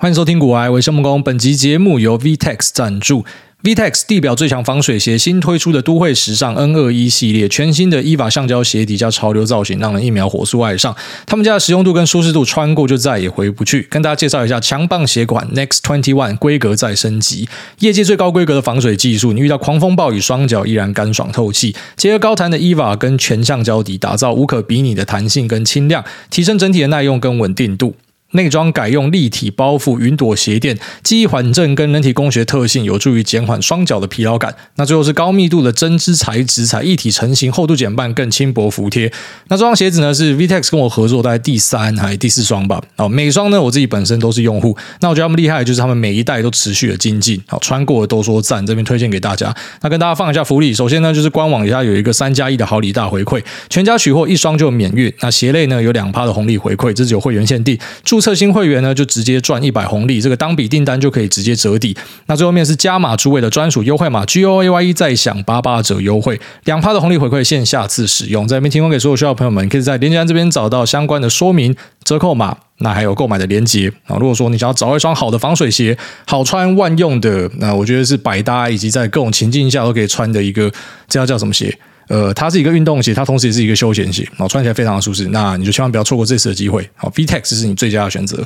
欢迎收听《古癌，我是木工》。本集节目由 VTEX 赞助。VTEX 地表最强防水鞋，新推出的都会时尚 N 二一系列，全新的 EVA 橡胶鞋底加潮流造型，让人一秒火速爱上。他们家的实用度跟舒适度，穿过就再也回不去。跟大家介绍一下强棒鞋款 Next Twenty One，规格再升级，业界最高规格的防水技术，你遇到狂风暴雨，双脚依然干爽透气。结合高弹的 EVA 跟全橡胶底，打造无可比拟的弹性跟轻量，提升整体的耐用跟稳定度。内装改用立体包覆云朵鞋垫，记忆缓震跟人体工学特性有助于减缓双脚的疲劳感。那最后是高密度的针织材质，才一体成型，厚度减半，更轻薄服帖。那这双鞋子呢，是 VTEX 跟我合作大概第三还是第四双吧？哦，每双呢我自己本身都是用户。那我觉得他们厉害，就是他们每一代都持续的精进。好，穿过的都说赞，这边推荐给大家。那跟大家放一下福利，首先呢就是官网底下有一个三加一的好礼大回馈，全家取货一双就免运。那鞋类呢有两趴的红利回馈，这是有会员限定。祝注册新会员呢，就直接赚一百红利，这个当笔订单就可以直接折抵。那最后面是加码诸位的专属优惠码 G O A Y E 再享八八折优惠，两趴的红利回馈线下次使用，在这边提供给所有需要的朋友们，可以在链接这边找到相关的说明、折扣码，那还有购买的链接啊。如果说你想要找一双好的防水鞋，好穿万用的，那我觉得是百搭，以及在各种情境下都可以穿的一个，这叫叫什么鞋？呃，它是一个运动鞋，它同时也是一个休闲鞋，然后穿起来非常的舒适。那你就千万不要错过这次的机会。好，VTEX 是你最佳的选择。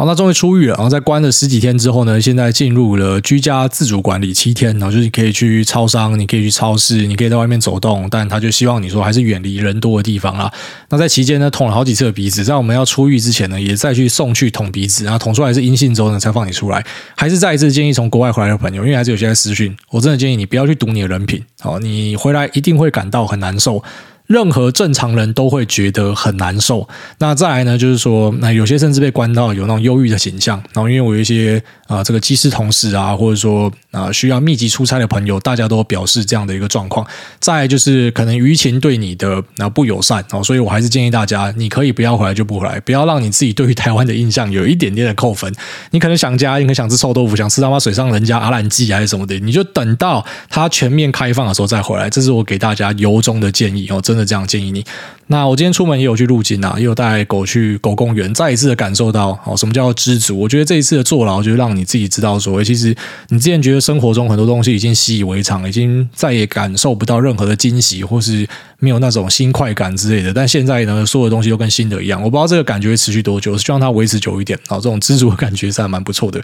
好，那终于出狱了。然后在关了十几天之后呢，现在进入了居家自主管理七天。然后就是你可以去超商，你可以去超市，你可以在外面走动，但他就希望你说还是远离人多的地方啦。那在期间呢，捅了好几次的鼻子，在我们要出狱之前呢，也再去送去捅鼻子，然后捅出来是阴性之后呢，才放你出来。还是再一次建议从国外回来的朋友，因为还是有些在私讯，我真的建议你不要去赌你的人品。好，你回来一定会感到很难受。任何正常人都会觉得很难受。那再来呢，就是说，那有些甚至被关到有那种忧郁的形象。然后，因为我有一些啊、这个机师同事啊，或者说啊、需要密集出差的朋友，大家都表示这样的一个状况。再来就是可能舆情对你的那不友善哦，所以我还是建议大家，你可以不要回来就不回来，不要让你自己对于台湾的印象有一点点的扣分。你可能想家，你可能想吃臭豆腐，想吃他妈水上人家阿兰鸡还是什么的，你就等到它全面开放的时候再回来。这是我给大家由衷的建议哦，真的。这样建议你。那我今天出门也有去入境啊，也有带狗去狗公园，再一次的感受到哦，什么叫做知足？我觉得这一次的坐牢，就是让你自己知道说，其实你之前觉得生活中很多东西已经习以为常，已经再也感受不到任何的惊喜，或是没有那种新快感之类的。但现在呢，所有的东西都跟新的一样。我不知道这个感觉会持续多久，希望它维持久一点。哦，这种知足的感觉是还蛮不错的。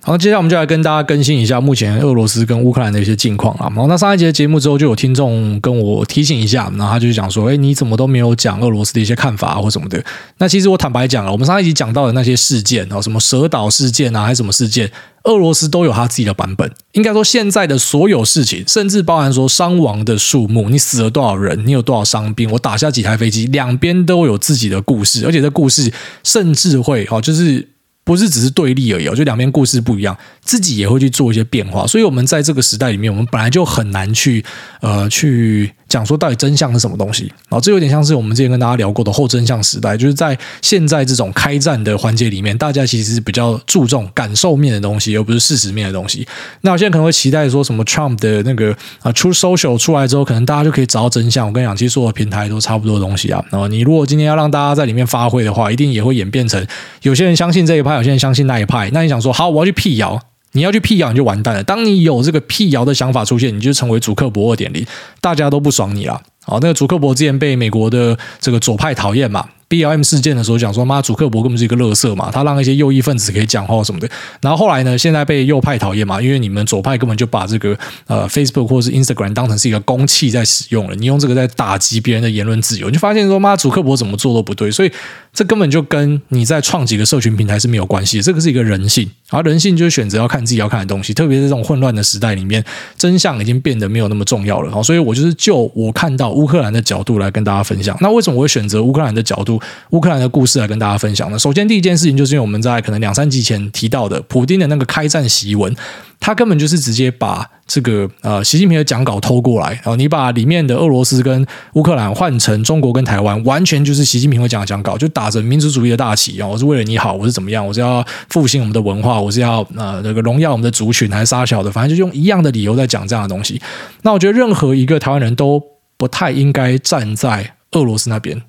好，接下来我们就来跟大家更新一下目前俄罗斯跟乌克兰的一些近况啊。然后，那上一节节目之后，就有听众跟我提醒一下，然后他就讲说，哎，你怎么都没有讲俄罗斯的一些看法啊，或什么的？那其实我坦白讲了，我们上一集讲到的那些事件啊，什么蛇岛事件啊，还是什么事件，俄罗斯都有他自己的版本。应该说，现在的所有事情，甚至包含说伤亡的数目，你死了多少人，你有多少伤兵，我打下几台飞机，两边都有自己的故事，而且这故事甚至会哦，就是。不是只是对立而已，就两边故事不一样，自己也会去做一些变化。所以，我们在这个时代里面，我们本来就很难去呃去讲说到底真相是什么东西。然后，这有点像是我们之前跟大家聊过的后真相时代，就是在现在这种开战的环节里面，大家其实是比较注重感受面的东西，而不是事实面的东西。那我现在可能会期待说什么 Trump 的那个啊出 social 出来之后，可能大家就可以找到真相。我跟你讲，其实所有平台都差不多的东西啊。然后，你如果今天要让大家在里面发挥的话，一定也会演变成有些人相信这一派。有些人相信那一派，那你想说好，我要去辟谣，你要去辟谣，你就完蛋了。当你有这个辟谣的想法出现，你就成为主克伯二点零，大家都不爽你了。好，那个祖克伯之前被美国的这个左派讨厌嘛。BLM 事件的时候讲说，妈，祖克伯根本是一个垃圾嘛，他让一些右翼分子可以讲话什么的。然后后来呢，现在被右派讨厌嘛，因为你们左派根本就把这个呃 Facebook 或者是 Instagram 当成是一个公器在使用了，你用这个在打击别人的言论自由，你就发现说，妈，祖克伯怎么做都不对，所以这根本就跟你在创几个社群平台是没有关系的，这个是一个人性，而人性就是选择要看自己要看的东西，特别是这种混乱的时代里面，真相已经变得没有那么重要了。所以我就是就我看到乌克兰的角度来跟大家分享。那为什么我会选择乌克兰的角度？乌克兰的故事来跟大家分享呢。首先，第一件事情就是因为我们在可能两三集前提到的，普丁的那个开战檄文，他根本就是直接把这个呃习近平的讲稿偷过来，然后你把里面的俄罗斯跟乌克兰换成中国跟台湾，完全就是习近平会讲的讲稿，就打着民族主义的大旗啊，我是为了你好，我是怎么样，我是要复兴我们的文化，我是要呃那个荣耀我们的族群，还是杀小的，反正就用一样的理由在讲这样的东西。那我觉得任何一个台湾人都不太应该站在俄罗斯那边。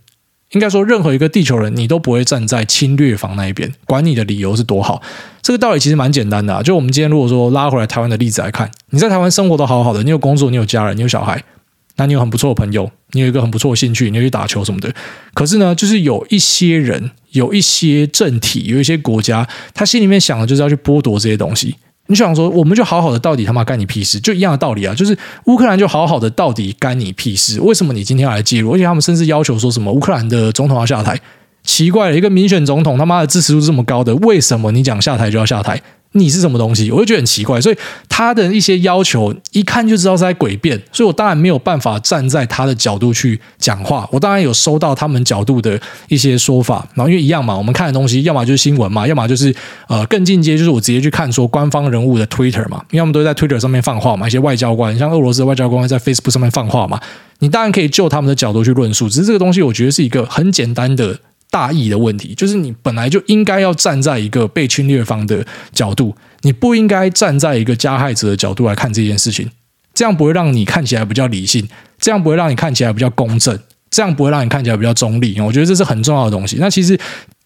应该说，任何一个地球人，你都不会站在侵略方那一边，管你的理由是多好。这个道理其实蛮简单的啊。就我们今天如果说拉回来台湾的例子来看，你在台湾生活都好好的，你有工作，你有家人，你有小孩，那你有很不错的朋友，你有一个很不错的兴趣，你要去打球什么的。可是呢，就是有一些人，有一些政体，有一些国家，他心里面想的就是要去剥夺这些东西。你想说，我们就好好的，到底他妈干你屁事？就一样的道理啊，就是乌克兰就好好的，到底干你屁事？为什么你今天要来介入？而且他们甚至要求说什么乌克兰的总统要下台？奇怪了，一个民选总统他妈的支持度这么高的，为什么你讲下台就要下台？你是什么东西？我就觉得很奇怪，所以他的一些要求一看就知道是在诡辩，所以我当然没有办法站在他的角度去讲话。我当然有收到他们角度的一些说法，然后因为一样嘛，我们看的东西要么就是新闻嘛，要么就是呃更进阶，就是我直接去看说官方人物的 Twitter 嘛，因为他们都在 Twitter 上面放话嘛，一些外交官，像俄罗斯的外交官在 Facebook 上面放话嘛，你当然可以就他们的角度去论述，只是这个东西我觉得是一个很简单的。大义的问题就是，你本来就应该要站在一个被侵略方的角度，你不应该站在一个加害者的角度来看这件事情，这样不会让你看起来比较理性，这样不会让你看起来比较公正，这样不会让你看起来比较中立。我觉得这是很重要的东西。那其实。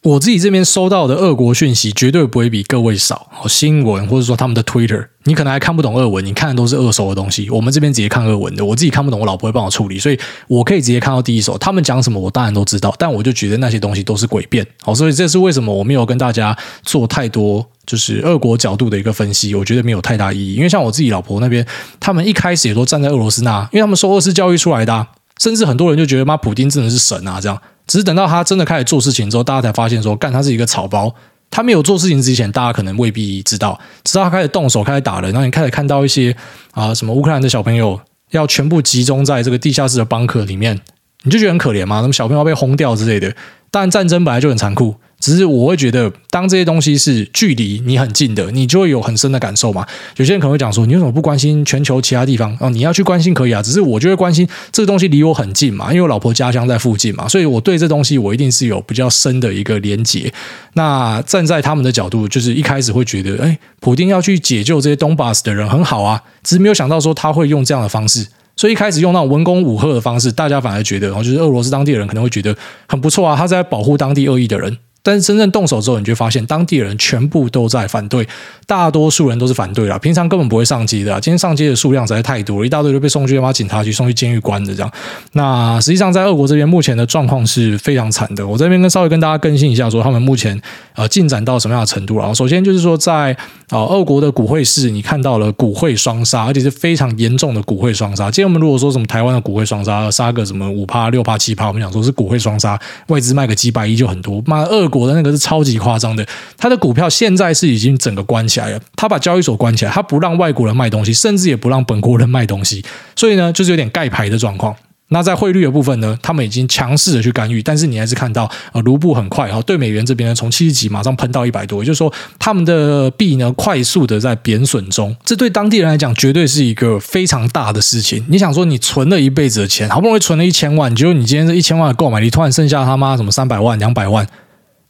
我自己这边收到的俄国讯息绝对不会比各位少。新闻或者说他们的 Twitter，你可能还看不懂俄文，你看的都是二手的东西。我们这边直接看俄文的，我自己看不懂，我老婆会帮我处理，所以我可以直接看到第一手。他们讲什么，我当然都知道，但我就觉得那些东西都是诡辩。好，所以这是为什么我没有跟大家做太多就是俄国角度的一个分析，我觉得没有太大意义。因为像我自己老婆那边，他们一开始也都站在俄罗斯那，因为他们受俄式教育出来的，甚至很多人就觉得妈，普丁真的是神啊，这样。只是等到他真的开始做事情之后，大家才发现说，干他是一个草包。他没有做事情之前，大家可能未必知道。直到他开始动手，开始打人，然后你开始看到一些啊，什么乌克兰的小朋友要全部集中在这个地下室的邦克里面，你就觉得很可怜嘛？那么小朋友被轰掉之类的。但战争本来就很残酷。只是我会觉得，当这些东西是距离你很近的，你就会有很深的感受嘛。有些人可能会讲说，你为什么不关心全球其他地方？哦，你要去关心可以啊，只是我就会关心这个东西离我很近嘛，因为我老婆家乡在附近嘛，所以我对这东西我一定是有比较深的一个连结。那站在他们的角度，就是一开始会觉得，哎，普丁要去解救这些东巴斯的人很好啊，只是没有想到说他会用这样的方式，所以一开始用那种文攻武吓的方式，大家反而觉得，然后就是俄罗斯当地人可能会觉得很不错啊，他在保护当地恶意的人。但是真正动手之后，你就发现当地人全部都在反对，大多数人都是反对啦。平常根本不会上街的，今天上街的数量实在太多了，一大堆就被送去他妈警察局、送去监狱关的这样。那实际上在俄国这边，目前的状况是非常惨的。我这边跟稍微跟大家更新一下，说他们目前呃进展到什么样的程度。然后首先就是说，在啊俄国的股汇市，你看到了股汇双杀，而且是非常严重的股汇双杀。今天我们如果说什么台湾的股汇双杀，杀个什么五趴、六趴、七趴，我们想说是股汇双杀，外资卖个几百亿就很多。妈，俄国的那个是超级夸张的，他的股票现在是已经整个关起来了，他把交易所关起来，他不让外国人卖东西，甚至也不让本国人卖东西，所以呢，就是有点盖牌的状况。那在汇率的部分呢，他们已经强势的去干预，但是你还是看到呃卢布很快，然后对美元这边呢，从七十几马上喷到一百多，也就是说他们的币呢快速的在贬损中，这对当地人来讲绝对是一个非常大的事情。你想说你存了一辈子的钱，好不容易存了一千万，结果你今天这一千万的购买力突然剩下他妈什么三百万、两百万。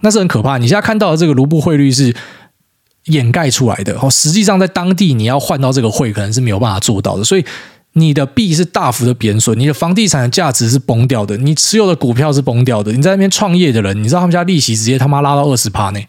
那是很可怕。你现在看到的这个卢布汇率是掩盖出来的，哦，实际上在当地你要换到这个汇，可能是没有办法做到的。所以你的币是大幅的贬损，你的房地产的价值是崩掉的，你持有的股票是崩掉的。你在那边创业的人，你知道他们家利息直接他妈拉到二十趴呢，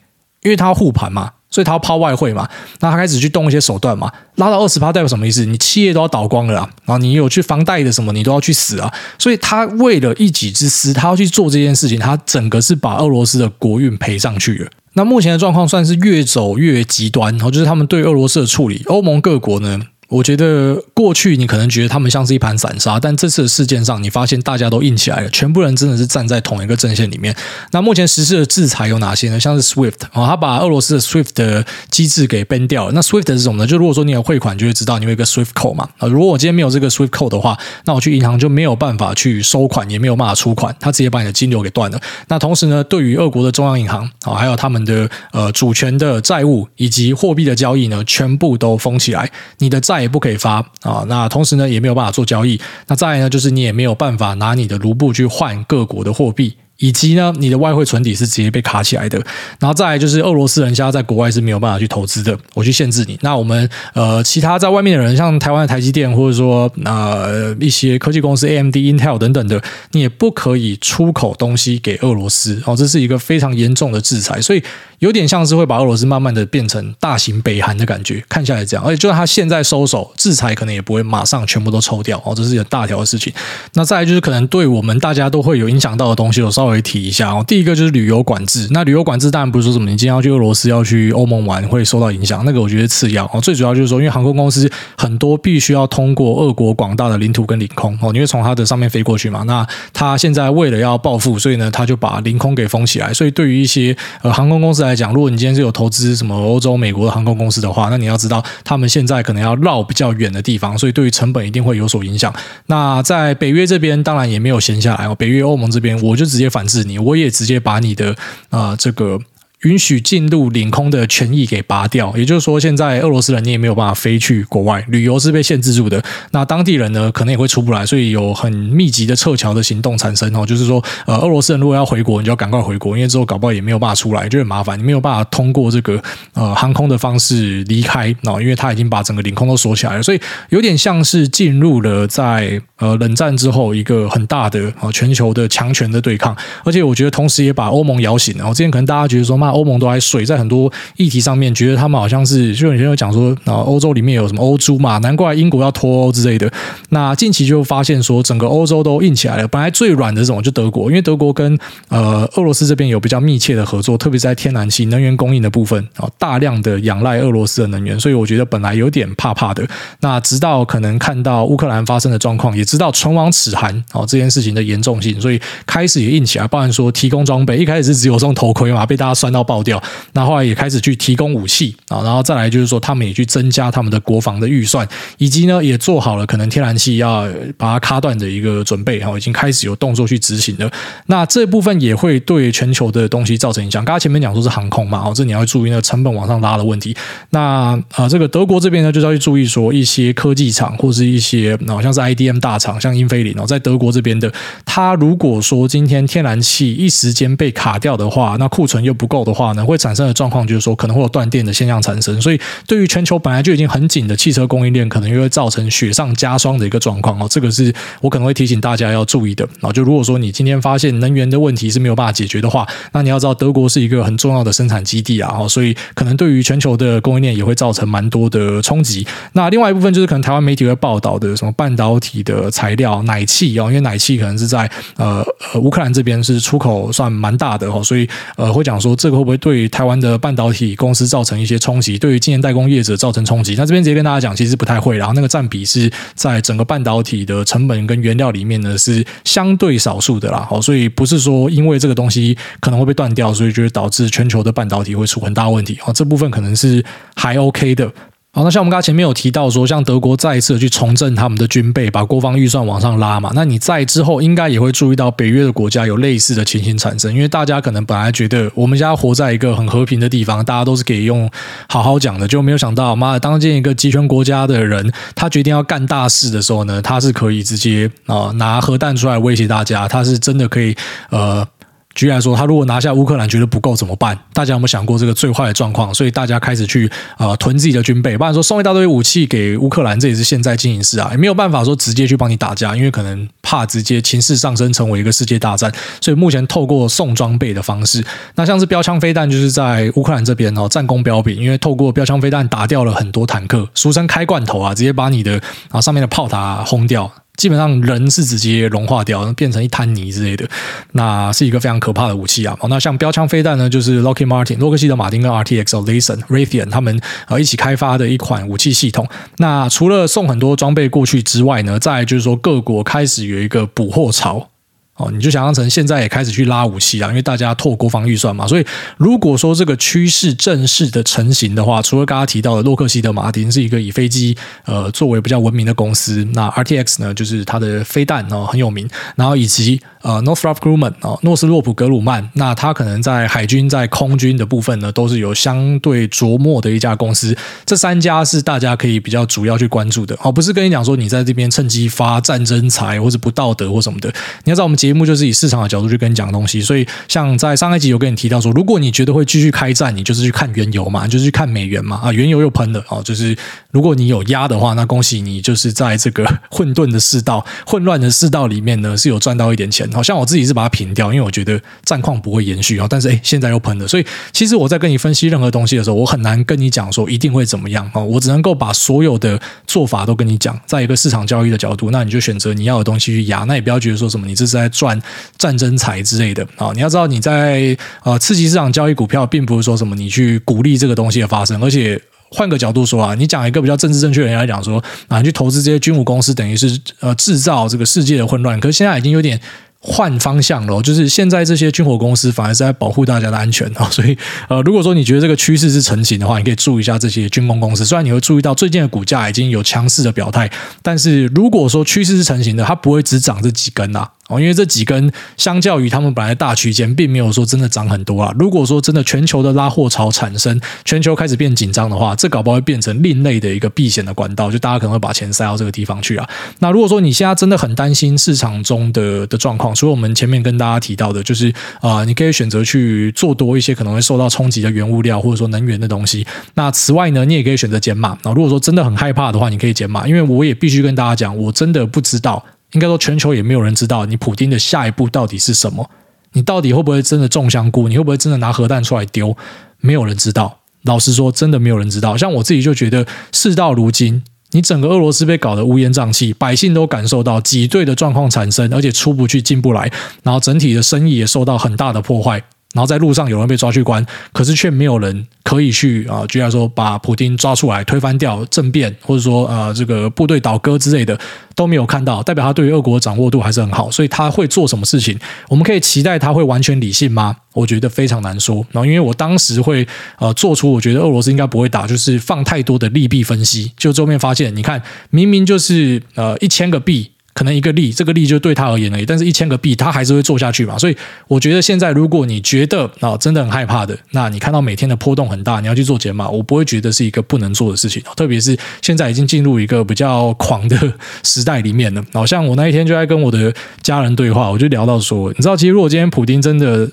因为他要护盘嘛。所以他要抛外汇嘛，那他开始去动一些手段嘛，拉到二十趴代表什么意思？你企业都要倒光了啊，然后你有去房贷的什么，你都要去死啊！所以他为了一己之私，他要去做这件事情，他整个是把俄罗斯的国运赔上去了。那目前的状况算是越走越极端，然后就是他们对俄罗斯的处理，欧盟各国呢。我觉得过去你可能觉得他们像是一盘散沙，但这次的事件上，你发现大家都硬起来了，全部人真的是站在同一个阵线里面。那目前实施的制裁有哪些呢？像是 SWIFT 啊，他把俄罗斯的 SWIFT 的机制给 ban 掉了。那 SWIFT 是什么呢？就如果说你有汇款，就会知道你有一个 SWIFT code 嘛。啊，如果我今天没有这个 SWIFT code 的话，那我去银行就没有办法去收款，也没有办法出款，他直接把你的金流给断了。那同时呢，对于俄国的中央银行啊，还有他们的呃主权的债务以及货币的交易呢，全部都封起来，你的债也不可以发。啊，那同时呢，也没有办法做交易。那再呢，就是你也没有办法拿你的卢布去换各国的货币，以及呢，你的外汇存底是直接被卡起来的，然后再来就是俄罗斯人现在在国外是没有办法去投资的，我去限制你。那我们呃，其他在外面的人，像台湾的台积电，或者说呃一些科技公司 AMD、Intel 等等的，你也不可以出口东西给俄罗斯哦，这是一个非常严重的制裁，所以有点像是会把俄罗斯慢慢的变成大型北韩的感觉，看下来这样。而且就算他现在收手，制裁可能也不会马上全部都抽掉哦，这是一个大条的事情。那再来就是可能对我们大家都会有影响到的东西，有时候。稍微提一下哦，第一个就是旅游管制。那旅游管制当然不是说什么你今天要去俄罗斯、要去欧盟玩会受到影响，那个我觉得次要哦。最主要就是说，因为航空公司很多必须要通过俄国广大的领土跟领空哦，你会从它的上面飞过去嘛。那它现在为了要报复，所以呢，它就把领空给封起来。所以对于一些呃航空公司来讲，如果你今天是有投资什么欧洲、美国的航空公司的话，那你要知道，他们现在可能要绕比较远的地方，所以对于成本一定会有所影响。那在北约这边，当然也没有闲下来哦。北约、欧盟这边，我就直接反制你，我也直接把你的啊、这个。允许进入领空的权益给拔掉，也就是说，现在俄罗斯人你也没有办法飞去国外旅游，是被限制住的。那当地人呢，可能也会出不来，所以有很密集的撤侨的行动产生哦。就是说，呃，俄罗斯人如果要回国，你就要赶快回国，因为之后搞不好也没有办法出来，就很麻烦。你没有办法通过这个呃航空的方式离开哦，因为他已经把整个领空都锁起来了，所以有点像是进入了在呃冷战之后一个很大的啊全球的强权的对抗。而且我觉得同时也把欧盟摇醒。然后之前可能大家觉得说，欧盟都还水在很多议题上面，觉得他们好像是就有些人讲说啊，欧洲里面有什么欧猪嘛，难怪英国要脱欧之类的。那近期就发现说，整个欧洲都硬起来了。本来最软的这种就德国，因为德国跟呃俄罗斯这边有比较密切的合作，特别是在天然气能源供应的部分啊，大量的仰赖俄罗斯的能源，所以我觉得本来有点怕怕的。那直到可能看到乌克兰发生的状况，也知道唇亡齿寒啊这件事情的严重性，所以开始也硬起来。包含说提供装备，一开始是只有送头盔嘛，被大家酸到爆掉。那后来也开始去提供武器啊，然后再来就是说，他们也去增加他们的国防的预算，以及呢，也做好了可能天然气要把它卡断的一个准备哈，已经开始有动作去执行了。那这部分也会对全球的东西造成影响。刚刚前面讲说是航空嘛，哦，这你要注意那个成本往上拉的问题。那啊，这个德国这边呢，就是要去注意说一些科技厂或是一些好像是 IDM 大厂，像英飞凌哦，在德国这边的，它如果说今天天然气一时间被卡掉的话，那库存又不够的话呢，会产生的状况就是说可能会有断电的现象产生，所以对于全球本来就已经很紧的汽车供应链，可能又会造成雪上加霜的一个状况哦。这个是我可能会提醒大家要注意的啊。就如果说你今天发现能源的问题是没有办法解决的话，那你要知道德国是一个很重要的生产基地啊，所以可能对于全球的供应链也会造成蛮多的冲击。那另外一部分就是可能台湾媒体会报道的什么半导体的材料奶气哦，因为奶气可能是在呃呃乌克兰这边是出口算蛮大的哦，所以呃会讲说这会不会对台湾的半导体公司造成一些冲击，对于今年代工业者造成冲击。那这边直接跟大家讲，其实不太会。然后那个占比是在整个半导体的成本跟原料里面呢，是相对少数的啦。好，所以不是说因为这个东西可能会被断掉，所以就会导致全球的半导体会出很大问题。好，这部分可能是还 OK 的。好，那像我们刚才前面有提到说，像德国再一次去重振他们的军备，把国防预算往上拉嘛。那你在之后应该也会注意到北约的国家有类似的情形产生，因为大家可能本来觉得我们家活在一个很和平的地方，大家都是可以用好好讲的，就没有想到妈的，当今一个集权国家的人，他决定要干大事的时候呢，他是可以直接啊拿核弹出来威胁大家，他是真的可以呃。举例来说，他如果拿下乌克兰觉得不够怎么办？大家有没有想过这个最坏的状况？所以大家开始去呃囤自己的军备，不然说送一大堆武器给乌克兰，这也是现在进行式啊，也没有办法说直接去帮你打架，因为可能怕直接情势上升成为一个世界大战，所以目前透过送装备的方式，那像是标枪飞弹，就是在乌克兰这边哦战功彪炳，因为透过标枪飞弹打掉了很多坦克，俗称开罐头啊，直接把你的啊上面的炮塔轰掉。基本上人是直接融化掉，变成一滩泥之类的，那是一个非常可怕的武器啊。那像标枪飞弹呢，就是 Lockheed Martin 洛克希德马丁跟 RTX、Olsen Raytheon 他们呃一起开发的一款武器系统。那除了送很多装备过去之外呢，在就是说各国开始有一个捕获潮。哦，你就想象成现在也开始去拉武器啊，因为大家拓国防预算嘛，所以如果说这个趋势正式的成型的话，除了刚刚提到的洛克希德马丁是一个以飞机呃作为比较闻名的公司，那 RTX 呢就是它的飞弹哦很有名，然后以及呃 Northrop Grumman 哦诺斯洛普格鲁曼，那它可能在海军在空军的部分呢都是有相对琢磨的一家公司，这三家是大家可以比较主要去关注的。哦，不是跟你讲说你在这边趁机发战争财或者不道德或什么的，你要知道我们。节目就是以市场的角度去跟你讲东西，所以像在上一集有跟你提到说，如果你觉得会继续开战，你就是去看原油嘛，就是去看美元嘛，啊，原油又喷了哦，就是如果你有压的话，那恭喜你，就是在这个混沌的世道、混乱的世道里面呢，是有赚到一点钱。好像我自己是把它平掉，因为我觉得战况不会延续啊，但是诶，现在又喷了，所以其实我在跟你分析任何东西的时候，我很难跟你讲说一定会怎么样啊，我只能够把所有的做法都跟你讲，在一个市场交易的角度，那你就选择你要的东西去压，那也不要觉得说什么你这是在赚战争财之类的啊！你要知道你在呃刺激市场交易股票，并不是说什么你去鼓励这个东西的发生，而且换个角度说啊，你讲一个比较政治正确的人来讲说啊，你去投资这些军武公司，等于是呃制造这个世界的混乱，可是现在已经有点。换方向了，就是现在这些军火公司反而是在保护大家的安全啊，所以呃，如果说你觉得这个趋势是成型的话，你可以注意一下这些军工公司。虽然你会注意到最近的股价已经有强势的表态，但是如果说趋势是成型的，它不会只涨这几根呐。哦，因为这几根相较于他们本来大区间，并没有说真的涨很多啊。如果说真的全球的拉货潮产生，全球开始变紧张的话，这搞不好会变成另类的一个避险的管道，就大家可能会把钱塞到这个地方去啊。那如果说你现在真的很担心市场中的的状况，所以我们前面跟大家提到的，就是啊、你可以选择去做多一些可能会受到冲击的原物料或者说能源的东西。那此外呢，你也可以选择减码。那如果说真的很害怕的话，你可以减码，因为我也必须跟大家讲，我真的不知道。应该说，全球也没有人知道你普丁的下一步到底是什么。你到底会不会真的种香菇？你会不会真的拿核弹出来丢？没有人知道。老实说，真的没有人知道。像我自己就觉得，事到如今，你整个俄罗斯被搞得乌烟瘴气，百姓都感受到挤兑的状况产生，而且出不去进不来，然后整体的生意也受到很大的破坏。然后在路上有人被抓去关，可是却没有人可以去啊，居然说把普京抓出来推翻掉政变，或者说呃这个部队倒戈之类的都没有看到，代表他对于俄国掌握度还是很好，所以他会做什么事情？我们可以期待他会完全理性吗？我觉得非常难说。然后因为我当时会呃做出我觉得俄罗斯应该不会打，就是放太多的利弊分析，就后面发现，你看明明就是呃一千个币。可能一个利，这个利就对他而言而已，但是一千个币，他还是会做下去嘛。所以我觉得现在，如果你觉得啊真的很害怕的，那你看到每天的波动很大，你要去做减码，我不会觉得是一个不能做的事情。特别是现在已经进入一个比较狂的时代里面了。好像我那一天就在跟我的家人对话，我就聊到说，你知道，其实如果今天普丁真的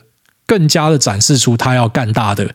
更加的展示出他要干大的。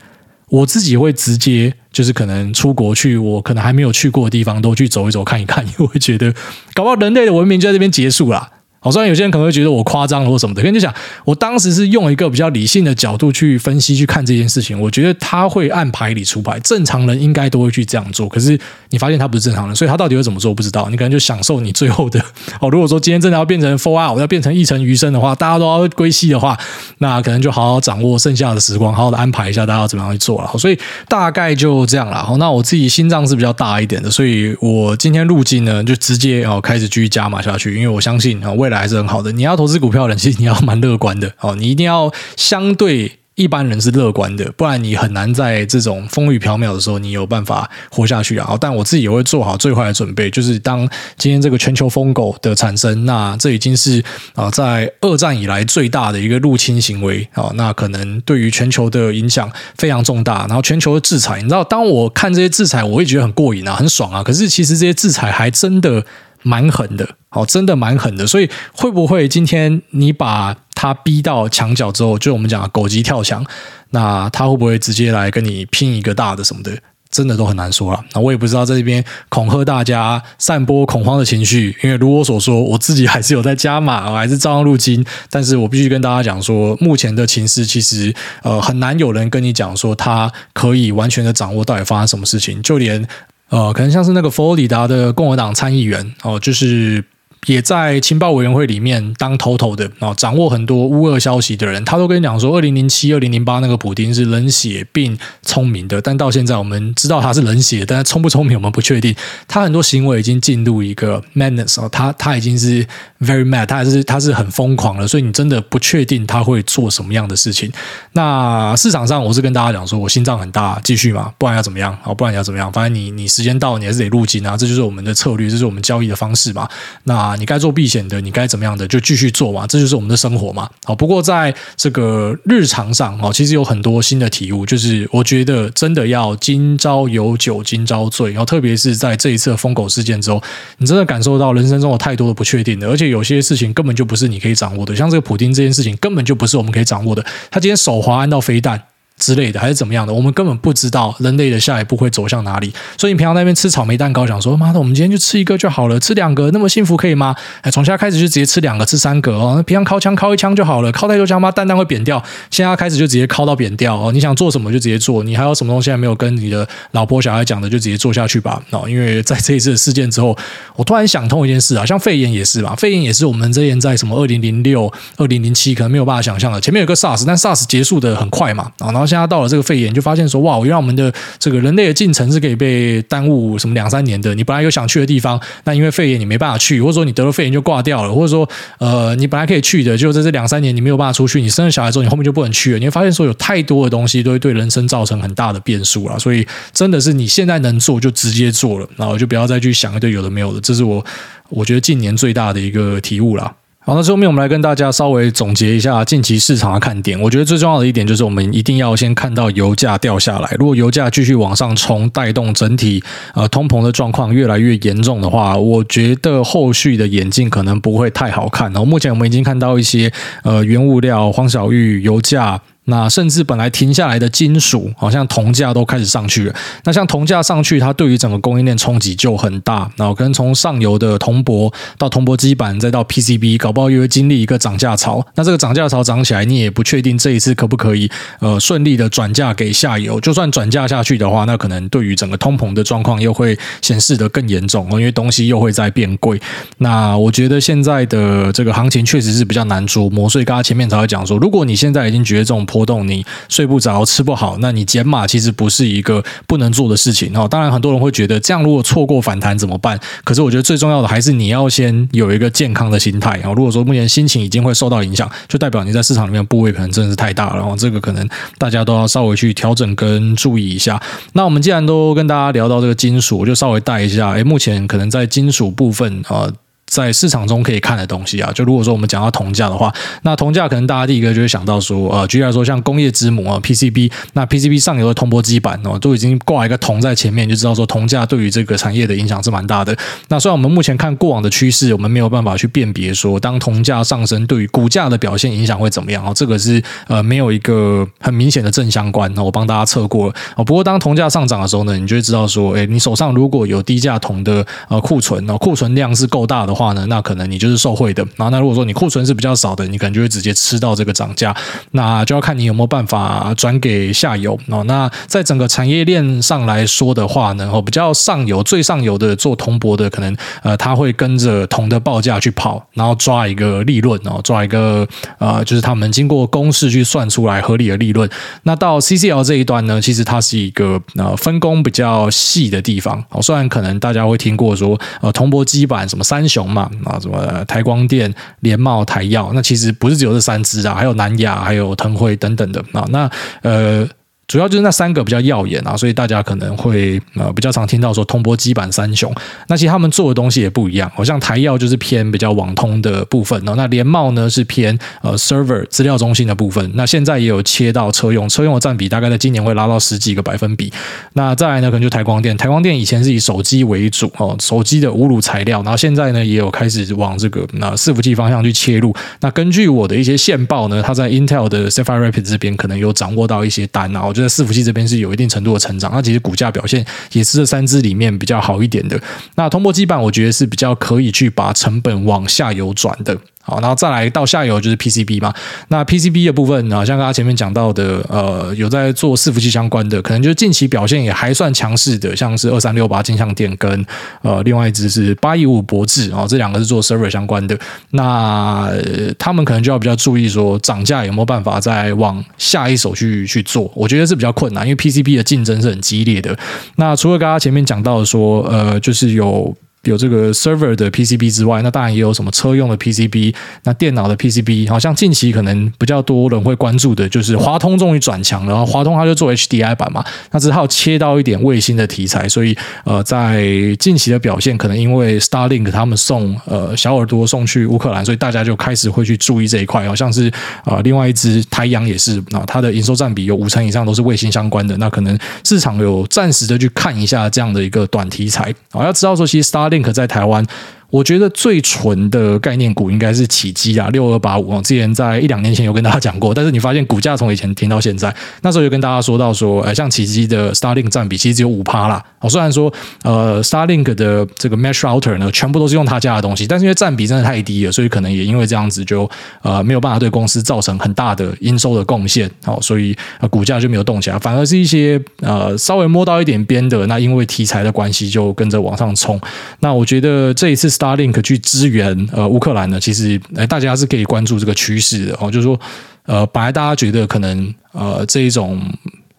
我自己会直接就是可能出国去，我可能还没有去过的地方都去走一走看一看，因为我会觉得搞不好人类的文明就在这边结束了。好，虽然有些人可能会觉得我夸张了或什么的，跟你讲，我当时是用一个比较理性的角度去分析去看这件事情。我觉得他会按牌理出牌，正常人应该都会去这样做。可是你发现他不是正常人，所以他到底会怎么做，我不知道。你可能就享受你最后的哦。如果说今天真的要变成 Fallout，要变成一城余生的话，大家都要归西的话，那可能就好好掌握剩下的时光，好好的安排一下大家要怎么样去做了。所以大概就这样了。好，那我自己心脏是比较大一点的，所以我今天路径呢，就直接哦开始继续加码下去，因为我相信啊未来还是很好的。你要投资股票的人，其实你要蛮乐观的哦，你一定要相对一般人是乐观的，不然你很难在这种风雨飘渺的时候，你有办法活下去啊。但我自己也会做好最坏的准备，就是当今天这个全球疯狗的产生，那这已经是啊在二战以来最大的一个入侵行为啊，那可能对于全球的影响非常重大。然后全球的制裁，你知道，当我看这些制裁，我会觉得很过瘾啊，很爽啊。可是其实这些制裁还真的。蛮狠的，哦，真的蛮狠的，所以会不会今天你把他逼到墙角之后，就我们讲狗急跳墙，那他会不会直接来跟你拼一个大的什么的？真的都很难说了。那我也不知道在这边恐吓大家，散播恐慌的情绪，因为如我所说，我自己还是有在加码，还是照样入金，但是我必须跟大家讲说，目前的情势其实呃很难有人跟你讲说他可以完全的掌握到底发生什么事情，就连。呃，可能像是那个佛罗里达的共和党参议员哦，就是。也在情报委员会里面当头头的啊，掌握很多乌俄消息的人，他都跟你讲说，二零零七、二零零八那个普丁是冷血并聪明的，但到现在我们知道他是冷血，但是聪不聪明我们不确定。他很多行为已经进入一个 madness 哦，他他已经是 very mad，他还是他是很疯狂了，所以你真的不确定他会做什么样的事情。那市场上我是跟大家讲说，我心脏很大，继续嘛，不然要怎么样？哦，不然要怎么样？反正你你时间到，你还是得入金啊，这就是我们的策略，这是我们交易的方式嘛。那。你该做避险的，你该怎么样的就继续做嘛，这就是我们的生活嘛。好，不过在这个日常上哦，其实有很多新的体悟，就是我觉得真的要今朝有酒今朝醉，然后特别是在这一次的疯狗事件之后，你真的感受到人生中有太多的不确定的，而且有些事情根本就不是你可以掌握的，像这个普丁这件事情根本就不是我们可以掌握的，他今天手滑按到飞弹。之类的还是怎么样的，我们根本不知道人类的下一步会走向哪里。所以你平常在那边吃草莓蛋糕，想说妈的，我们今天就吃一个就好了，吃两个那么幸福可以吗？哎，从现在开始就直接吃两个、吃三个哦。那平常靠枪靠一枪就好了，靠太多枪，妈蛋蛋会扁掉。现在开始就直接靠到扁掉哦。你想做什么就直接做，你还有什么东西还没有跟你的老婆小孩讲的，就直接做下去吧。哦，因为在这一次的事件之后，我突然想通一件事啊，像肺炎也是嘛，肺炎也是我们之前在什么二零零六、二零零七可能没有办法想象的。前面有个 SARS，但 SARS 结束的很快嘛，然后现在到了这个肺炎。就发现说，哇，我让我们的这个人类的进程是可以被耽误什么两三年的。你本来有想去的地方，那因为肺炎你没办法去，或者说你得了肺炎就挂掉了，或者说呃，你本来可以去的，就在这两三年你没有办法出去，你生了小孩之后，你后面就不能去了。你会发现说，有太多的东西都会对人生造成很大的变数了。所以真的是你现在能做就直接做了，然后就不要再去想一堆有的没有的。这是我我觉得近年最大的一个体悟了。好，那最后面我们来跟大家稍微总结一下近期市场的看点。我觉得最重要的一点就是，我们一定要先看到油价掉下来。如果油价继续往上冲，带动整体呃通膨的状况越来越严重的话，我觉得后续的演进可能不会太好看。然后目前我们已经看到一些呃原物料、黄小玉、油价。那甚至本来停下来的金属，好像铜价都开始上去了。那像铜价上去，它对于整个供应链冲击就很大。然后跟从上游的铜箔到铜箔基板，再到 PCB，搞不好又会经历一个涨价潮。那这个涨价潮涨起来，你也不确定这一次可不可以呃顺利的转嫁给下游。就算转嫁下去的话，那可能对于整个通膨的状况又会显示得更严重，因为东西又会在变贵。那我觉得现在的这个行情确实是比较难捉摸。所以刚刚前面才会讲说，如果你现在已经觉得这种，波动，你睡不着，吃不好，那你减码其实不是一个不能做的事情哦。当然，很多人会觉得这样如果错过反弹怎么办？可是我觉得最重要的还是你要先有一个健康的心态啊。如果说目前心情已经会受到影响，就代表你在市场里面部位可能真的是太大了，然后这个可能大家都要稍微去调整跟注意一下。那我们既然都跟大家聊到这个金属，我就稍微带一下。诶，目前可能在金属部分啊。在市场中可以看的东西啊，就如果说我们讲到铜价的话，那铜价可能大家第一个就会想到说，呃，举例来说，像工业之母啊，PCB，那 PCB 上游的铜箔基板哦，都已经挂一个铜在前面，就知道说铜价对于这个产业的影响是蛮大的。那虽然我们目前看过往的趋势，我们没有办法去辨别说，当铜价上升对于股价的表现影响会怎么样哦，这个是呃没有一个很明显的正相关。那我帮大家测过了哦。不过当铜价上涨的时候呢，你就会知道说，诶，你手上如果有低价铜的呃库存哦，库存量是够大的话呢，那可能你就是受惠的。然后，那如果说你库存是比较少的，你可能就会直接吃到这个涨价。那就要看你有没有办法转给下游哦。那在整个产业链上来说的话呢，哦，比较上游、最上游的做铜箔的，可能呃，他会跟着铜的报价去跑，然后抓一个利润哦，抓一个呃，就是他们经过公式去算出来合理的利润。那到 CCL 这一段呢，其实它是一个呃分工比较细的地方哦。虽然可能大家会听过说呃，铜箔基板什么三雄嘛。啊，什么台光电、联茂、台药，那其实不是只有这三只啊，还有南亚、还有腾辉等等的啊，那呃。主要就是那三个比较耀眼啊，所以大家可能会呃比较常听到说通波基板三雄。那其实他们做的东西也不一样，好像台燿就是偏比较网通的部分哦。那联茂呢是偏呃 server 资料中心的部分。那现在也有切到车用，车用的占比大概在今年会拉到十几个百分比。那再来呢，可能就台光电，台光电以前是以手机为主哦，手机的无炉材料，然后现在呢也有开始往这个那伺服器方向去切入。那根据我的一些线报呢，他在 Intel 的 Sapphire Rapids 这边可能有掌握到一些单然后。就在伺服器这边是有一定程度的成长，那其实股价表现也是这三只里面比较好一点的。那通过基板，我觉得是比较可以去把成本往下游转的。好，然后再来到下游就是 PCB 嘛。那 PCB 的部分呢，像刚刚前面讲到的，呃，有在做伺服器相关的，可能就是近期表现也还算强势的，像是二三六八金像电跟呃，另外一只是八一五博智啊，这两个是做 server 相关的。那、他们可能就要比较注意说，涨价有没有办法再往下一手去去做？我觉得是比较困难，因为 PCB 的竞争是很激烈的。那除了刚刚前面讲到的说，呃，就是有。有这个 server 的 PCB 之外，那当然也有什么车用的 PCB，那电脑的 PCB，好像近期可能比较多人会关注的就是华通终于转强了，然后华通它就做 HDI 版嘛，那只好切到一点卫星的题材，所以呃，在近期的表现可能因为 Starlink 他们送呃小耳朵送去乌克兰，所以大家就开始会去注意这一块，好像是呃另外一只台阳也是啊，它的营收占比有五成以上都是卫星相关的，那可能市场有暂时的去看一下这样的一个短题材。啊，要知道说其实 Starlink 宁可在台湾我觉得最纯的概念股应该是奇迹啊，六二八五。之前在一两年前有跟大家讲过，但是你发现股价从以前停到现在，那时候有跟大家说到说，呃，像奇迹的 Starlink 占比其实只有五趴啦。哦，虽然说呃 Starlink 的这个 Mesh Router 呢，全部都是用他家的东西，但是因为占比真的太低了，所以可能也因为这样子就呃没有办法对公司造成很大的营收的贡献。哦，所以呃股价就没有动起来，反而是一些呃稍微摸到一点边的，那因为题材的关系就跟着往上冲。那我觉得这一次 Starlink 去支援呃乌克兰呢，其实呃大家是可以关注这个趋势的哦，就是说呃本来大家觉得可能呃这一种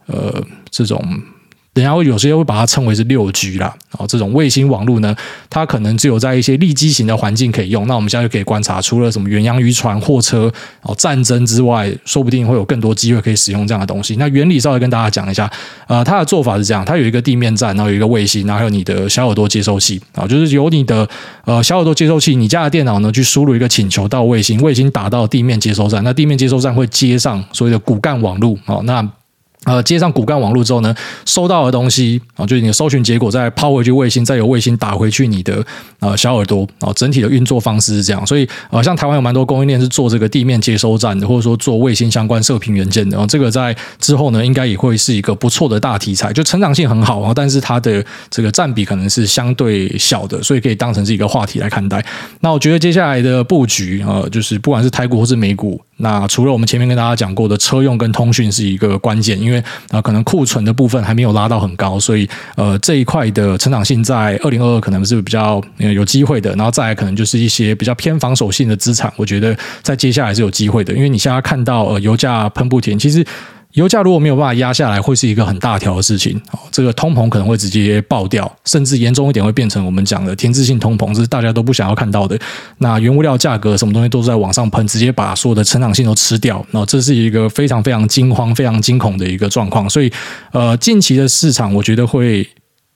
呃这种。人家会有些会把它称为是六 G 啦，哦，这种卫星网络呢，它可能只有在一些立基型的环境可以用。那我们现在就可以观察，除了什么远洋渔船、货车、哦战争之外，说不定会有更多机会可以使用这样的东西。那原理稍微跟大家讲一下，呃，它的做法是这样：它有一个地面站，然后有一个卫星，然后还有你的小耳朵接收器啊，就是由你的呃小耳朵接收器，你家的电脑呢去输入一个请求到卫星，卫星打到地面接收站，那地面接收站会接上所谓的骨干网络哦，那。呃，接上骨干网络之后呢，收到的东西啊，就是你的搜寻结果再抛回去卫星，再由卫星打回去你的呃小耳朵啊，整体的运作方式是这样。所以呃，像台湾有蛮多供应链是做这个地面接收站的，或者说做卫星相关射频元件的。然后这个在之后呢，应该也会是一个不错的大题材，就成长性很好啊，但是它的这个占比可能是相对小的，所以可以当成是一个话题来看待。那我觉得接下来的布局呃，就是不管是台股或是美股。那除了我们前面跟大家讲过的车用跟通讯是一个关键，因为啊可能库存的部分还没有拉到很高，所以呃这一块的成长性在二零二二可能是比较有机会的。然后再来可能就是一些比较偏防守性的资产，我觉得在接下来是有机会的，因为你现在看到呃油价喷不停，其实。油价如果没有办法压下来，会是一个很大条的事情。哦，这个通膨可能会直接爆掉，甚至严重一点会变成我们讲的停滞性通膨，这是大家都不想要看到的。那原物料价格什么东西都在往上喷，直接把所有的成长性都吃掉。那这是一个非常非常惊慌、非常惊恐的一个状况。所以，呃，近期的市场我觉得会。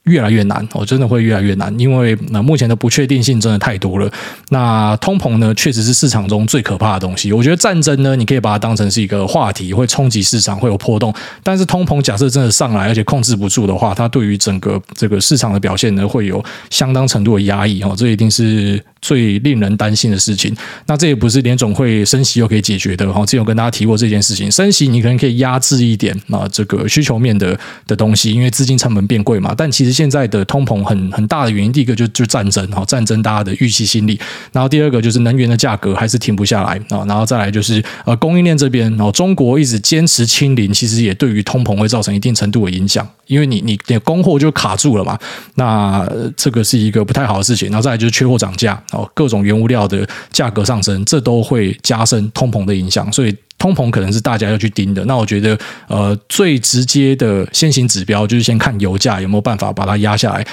越来越难，我真的会越来越难，因为那目前的不确定性真的太多了。那通膨呢，确实是市场中最可怕的东西。我觉得战争呢，你可以把它当成是一个话题，会冲击市场，会有波动。但是通膨假设真的上来，而且控制不住的话，它对于整个这个市场的表现呢，会有相当程度的压抑哦。这一定是最令人担心的事情。那这也不是联总会升息又可以解决的哈。之前有跟大家提过这件事情，升息你可能可以压制一点啊，这个需求面的的东西，因为资金成本变贵嘛。但其实现在的通膨很很大的原因，第一个就就战争哈，战争大家的预期心理，然后第二个就是能源的价格还是停不下来啊，然后再来就是呃供应链这边，然后中国一直坚持清零，其实也对于通膨会造成一定程度的影响，因为你你你供货就卡住了嘛，那这个是一个不太好的事情，然后再来就是缺货涨价哦，各种原物料的价格上升，这都会加深通膨的影响，所以。通膨可能是大家要去盯的，那我觉得，呃，最直接的先行指标就是先看油价有没有办法把它压下来，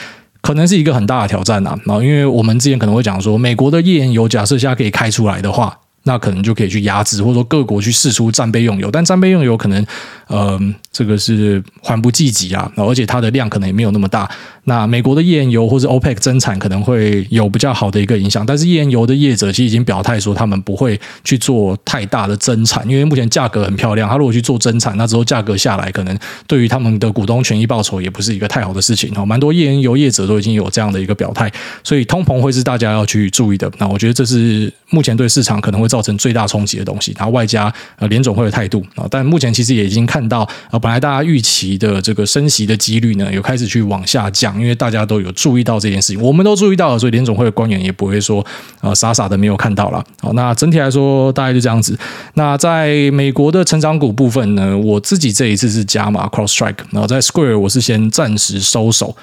可能是一个很大的挑战呐。然后，因为我们之前可能会讲说，美国的页岩油假设现在可以开出来的话，那可能就可以去压制，或者说各国去试出战备用油，但战备用油可能，呃，这个是缓不济急啊，而且它的量可能也没有那么大。那美国的页岩油或者 OPEC 增产可能会有比较好的一个影响，但是页岩油的业者其实已经表态说他们不会去做太大的增产，因为目前价格很漂亮，他如果去做增产，那之后价格下来，可能对于他们的股东权益报酬也不是一个太好的事情。哦，蛮多页岩油业者都已经有这样的一个表态，所以通膨会是大家要去注意的。那我觉得这是目前对市场可能会造造成最大冲击的东西。然后外加呃联总会的态度啊，但目前其实也已经看到呃本来大家预期的这个升息的几率呢，有开始去往下降。因为大家都有注意到这件事情，我们都注意到了，所以联总会的官员也不会说、呃、傻傻的没有看到了。好，那整体来说大概就这样子。那在美国的成长股部分呢，我自己这一次是加码 Cross Strike，然后在 Square 我是先暂时收手。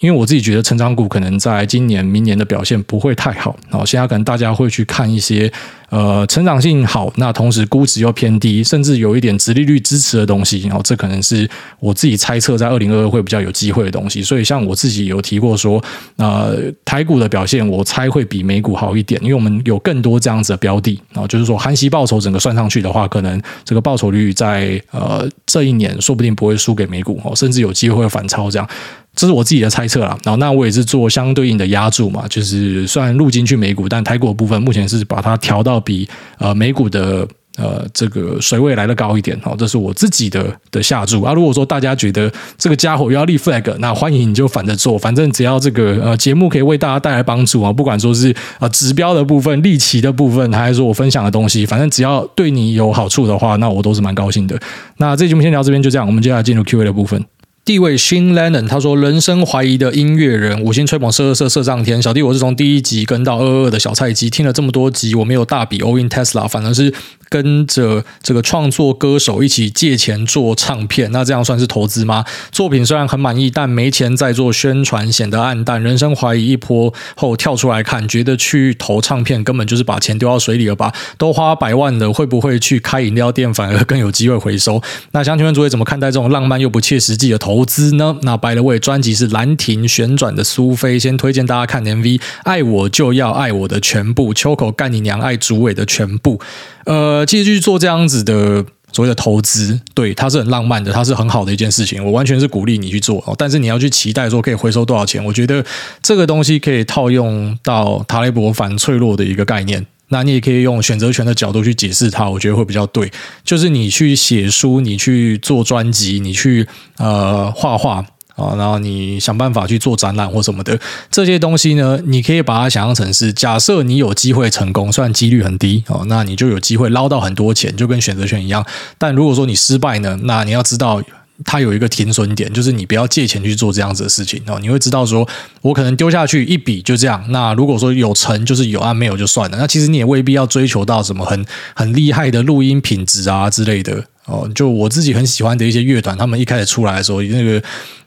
因为我自己觉得成长股可能在今年、明年的表现不会太好。然后现在可能大家会去看一些呃成长性好，那同时估值又偏低，甚至有一点殖利率支持的东西。然后这可能是我自己猜测在二零二二会比较有机会的东西。所以像我自己有提过说，呃，台股的表现我猜会比美股好一点，因为我们有更多这样子的标的。然后就是说，含息报酬整个算上去的话，可能这个报酬率在呃这一年说不定不会输给美股，甚至有机会反超这样。这是我自己的猜测啦，然后那我也是做相对应的压注嘛，就是虽然入金去美股，但台股的部分目前是把它调到比呃美股的呃这个水位来得高一点，哦，这是我自己的的下注啊。如果说大家觉得这个家伙又要立 flag，那欢迎你就反着做，反正只要这个呃节目可以为大家带来帮助啊，不管说是呃指标的部分、利期的部分，还是说我分享的东西，反正只要对你有好处的话，那我都是蛮高兴的。那这节目先聊这边就这样，我们接下来进入 Q&A 的部分。地位 Shin Lennon 他说：“人生怀疑的音乐人，五星吹捧射射射射上天。小弟我是从第一集跟到二二的小菜鸡，听了这么多集，我没有大笔 all in Tesla，反而是。”跟着这个创作歌手一起借钱做唱片，那这样算是投资吗？作品虽然很满意，但没钱再做宣传，显得黯淡。人生怀疑一波后跳出来看，觉得去投唱片根本就是把钱丢到水里了吧？都花百万的，会不会去开饮料店反而更有机会回收？那想请问诸位怎么看待这种浪漫又不切实际的投 投资呢？那 By the way，专辑是兰亭旋转的苏菲，先推荐大家看 MV，爱我就要爱我的全部，秋口干你娘，爱主委的全部。呃，继续做这样子的所谓的投资，对，它是很浪漫的，它是很好的一件事情，我完全是鼓励你去做哦。但是你要去期待说可以回收多少钱，我觉得这个东西可以套用到塔雷伯反脆弱的一个概念，那你也可以用选择权的角度去解释它，我觉得会比较对。就是你去写书，你去做专辑，你去呃画画。啊，然后你想办法去做展览或什么的这些东西呢，你可以把它想象成是，假设你有机会成功，虽然几率很低哦，那你就有机会捞到很多钱，就跟选择权一样。但如果说你失败呢，那你要知道它有一个停损点，就是你不要借钱去做这样子的事情哦。你会知道说，我可能丢下去一笔就这样。那如果说有成就是有，啊没有就算了。那其实你也未必要追求到什么很 很厉害的录音品质啊之类的哦。就我自己很喜欢的一些乐团，他们一开始出来的时候那个。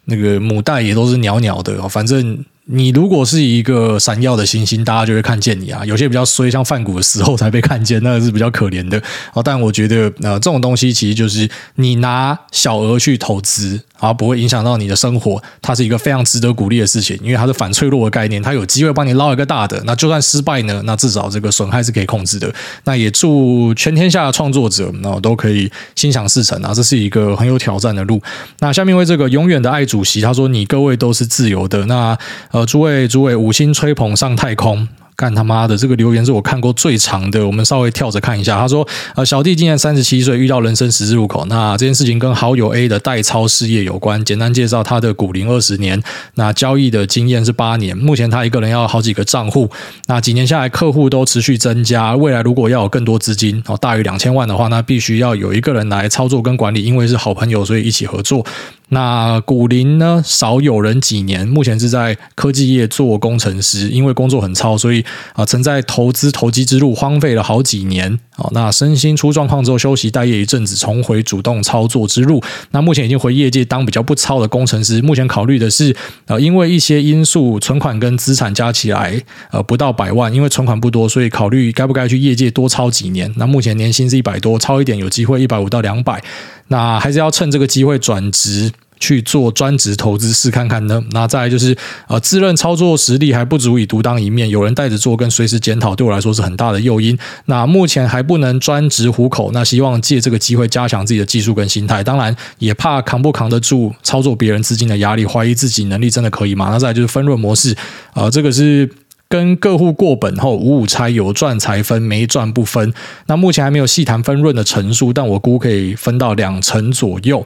那个母带也都是袅袅的哦，反正。你如果是一个闪耀的星星，大家就会看见你啊。有些比较衰，像梵谷的时候才被看见，那个是比较可怜的。但我觉得，呃，这种东西其实就是你拿小额去投资，啊，不会影响到你的生活。它是一个非常值得鼓励的事情，因为它是反脆弱的概念，它有机会帮你捞一个大的。那就算失败呢，那至少这个损害是可以控制的。那也祝全天下的创作者，那都可以心想事成啊。这是一个很有挑战的路。那下面为这个永远的爱主席，他说：“你各位都是自由的。”那呃，诸位，诸位，五星吹捧上太空。干他妈的！这个留言是我看过最长的。我们稍微跳着看一下。他说：“呃，小弟今年三十七岁，遇到人生十字路口。那这件事情跟好友 A 的代操事业有关。简单介绍他的股龄二十年，那交易的经验是八年。目前他一个人要好几个账户。那几年下来，客户都持续增加。未来如果要有更多资金，哦，大于两千万的话，那必须要有一个人来操作跟管理。因为是好朋友，所以一起合作。”那股龄呢，少有人几年，目前是在科技业做工程师，因为工作很操，所以啊，曾在投资投机之路荒废了好几年。啊，那身心出状况之后休息待业一阵子，重回主动操作之路。那目前已经回业界当比较不操的工程师，目前考虑的是，呃，因为一些因素，存款跟资产加起来呃不到百万，因为存款不多，所以考虑该不该去业界多操几年。那目前年薪是一百多，操一点有机会一百五到两百。那还是要趁这个机会转职。去做专职投资试看看呢？那再来就是，呃，自认操作实力还不足以独当一面，有人带着做跟随时检讨，对我来说是很大的诱因。那目前还不能专职糊口，那希望借这个机会加强自己的技术跟心态。当然，也怕扛不扛得住操作别人资金的压力，怀疑自己能力真的可以吗？那再来就是分润模式，呃，这个是跟客户过本后五五拆，有赚才分，没赚不分。那目前还没有细谈分润的成数，但我估可以分到两成左右。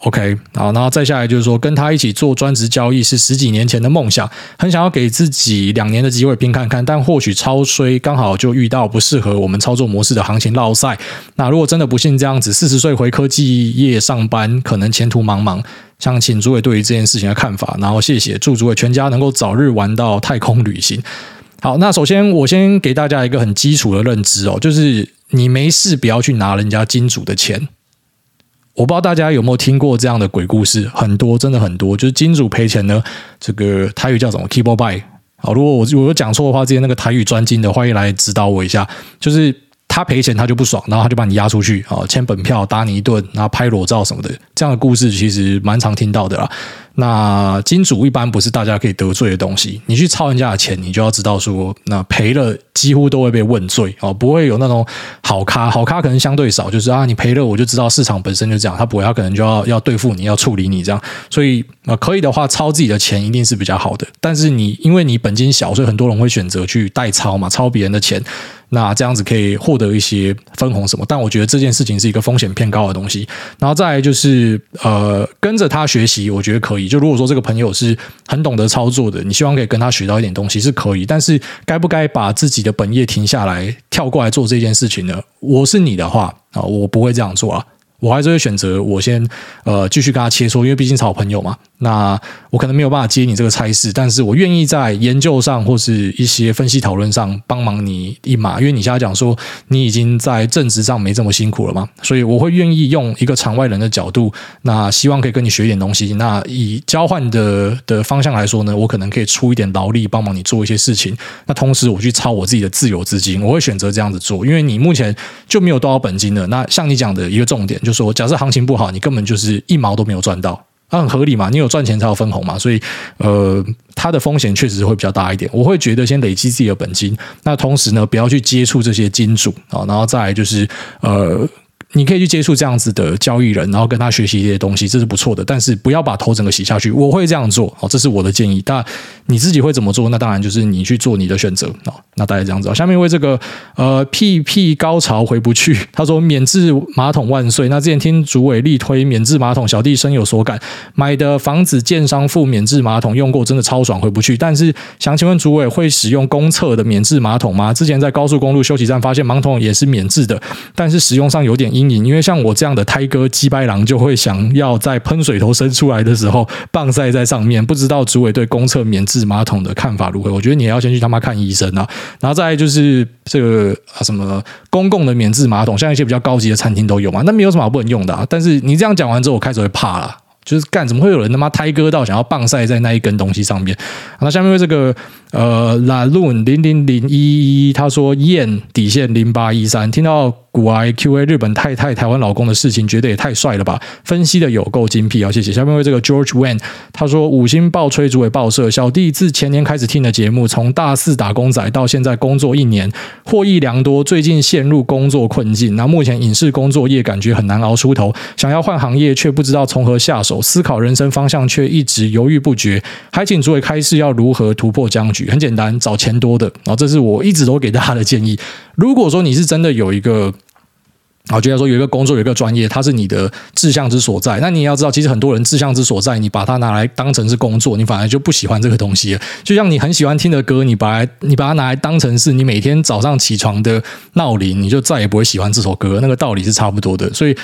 OK，好，然后再下来就是说，跟他一起做专职交易是十几年前的梦想，很想要给自己两年的机会拼看看，但或许超衰，刚好就遇到不适合我们操作模式的行情落赛。那如果真的不幸这样子，四十岁回科技业上班，可能前途茫茫。想请诸位对于这件事情的看法，然后谢谢，祝诸位全家能够早日玩到太空旅行。好，那首先我先给大家一个很基础的认知哦，就是你没事不要去拿人家金主的钱。我不知道大家有没有听过这样的鬼故事，很多，真的很多。就是金主赔钱呢，这个台语叫什么？Keep buy。好，如果我我有讲错的话，之前那个台语专精的，欢迎来指导我一下。就是他赔钱，他就不爽，然后他就把你押出去，啊，签本票，打你一顿，然后拍裸照什么的，这样的故事其实蛮常听到的啦。那金主一般不是大家可以得罪的东西，你去抄人家的钱，你就要知道说，那赔了几乎都会被问罪哦，不会有那种好咖，好咖可能相对少，就是啊，你赔了我就知道市场本身就这样，他不会，他可能就要要对付你，要处理你这样，所以啊，可以的话抄自己的钱一定是比较好的，但是你因为你本金小，所以很多人会选择去代抄嘛，抄别人的钱。那这样子可以获得一些分红什么，但我觉得这件事情是一个风险偏高的东西。然后再来就是呃，跟着他学习，我觉得可以。就如果说这个朋友是很懂得操作的，你希望可以跟他学到一点东西是可以。但是该不该把自己的本业停下来，跳过来做这件事情呢？我是你的话啊，我不会这样做啊。我还是会选择我先呃继续跟他切磋，因为毕竟是好朋友嘛。那我可能没有办法接你这个差事，但是我愿意在研究上或是一些分析讨论上帮忙你一马，因为你现在讲说你已经在正职上没这么辛苦了嘛，所以我会愿意用一个场外人的角度，那希望可以跟你学一点东西。那以交换的的方向来说呢，我可能可以出一点劳力帮忙你做一些事情。那同时我去抄我自己的自由资金，我会选择这样子做，因为你目前就没有多少本金了。那像你讲的一个重点就说，假设行情不好，你根本就是一毛都没有赚到。那很合理嘛，你有赚钱才有分红嘛，所以呃，它的风险确实会比较大一点。我会觉得先累积自己的本金，那同时呢，不要去接触这些金主啊，然后再就是呃。你可以去接触这样子的交易人，然后跟他学习一些东西，这是不错的。但是不要把头整个洗下去。我会这样做，哦，这是我的建议。但你自己会怎么做？那当然就是你去做你的选择哦。那大概这样子。下面为这个呃屁屁高潮回不去，他说免治马桶万岁。那之前听主委力推免治马桶，小弟深有所感。买的房子建商附免治马桶用过，真的超爽，回不去。但是想请问主委会使用公厕的免治马桶吗？之前在高速公路休息站发现马桶也是免治的，但是使用上有点阴。阴影因为像我这样的胎哥击败狼，就会想要在喷水头伸出来的时候棒塞在上面。不知道主委对公厕免治马桶的看法如何？我觉得你也要先去他妈看医生啊。然后再就是这个啊什么公共的免治马桶，像一些比较高级的餐厅都有嘛，那没有什么好不能用的啊。但是你这样讲完之后，我开始会怕了。就是干，怎么会有人他妈胎哥到想要棒晒在那一根东西上面？那下面为这个呃拉伦零零零一一，他说燕底线零八一三，听到。股癌 QA 日本太太台湾老公的事情，觉得也太帅了吧？分析的有够精辟啊！谢谢。下面为这个 George Wen，他说五星爆吹主委报社，小弟自前年开始听的节目，从大四打工仔到现在工作一年，获益良多。最近陷入工作困境，那目前影视工作业感觉很难熬出头，想要换行业却不知道从何下手，思考人生方向却一直犹豫不决。还请主委开示要如何突破僵局？很简单，找钱多的。然后这是我一直都给大家的建议。如果说你是真的有一个。好，觉得说有一个工作，有一个专业，它是你的志向之所在。那你也要知道，其实很多人志向之所在，你把它拿来当成是工作，你反而就不喜欢这个东西。就像你很喜欢听的歌，你把它你把它拿来当成是你每天早上起床的闹铃，你就再也不会喜欢这首歌。那个道理是差不多的。所以。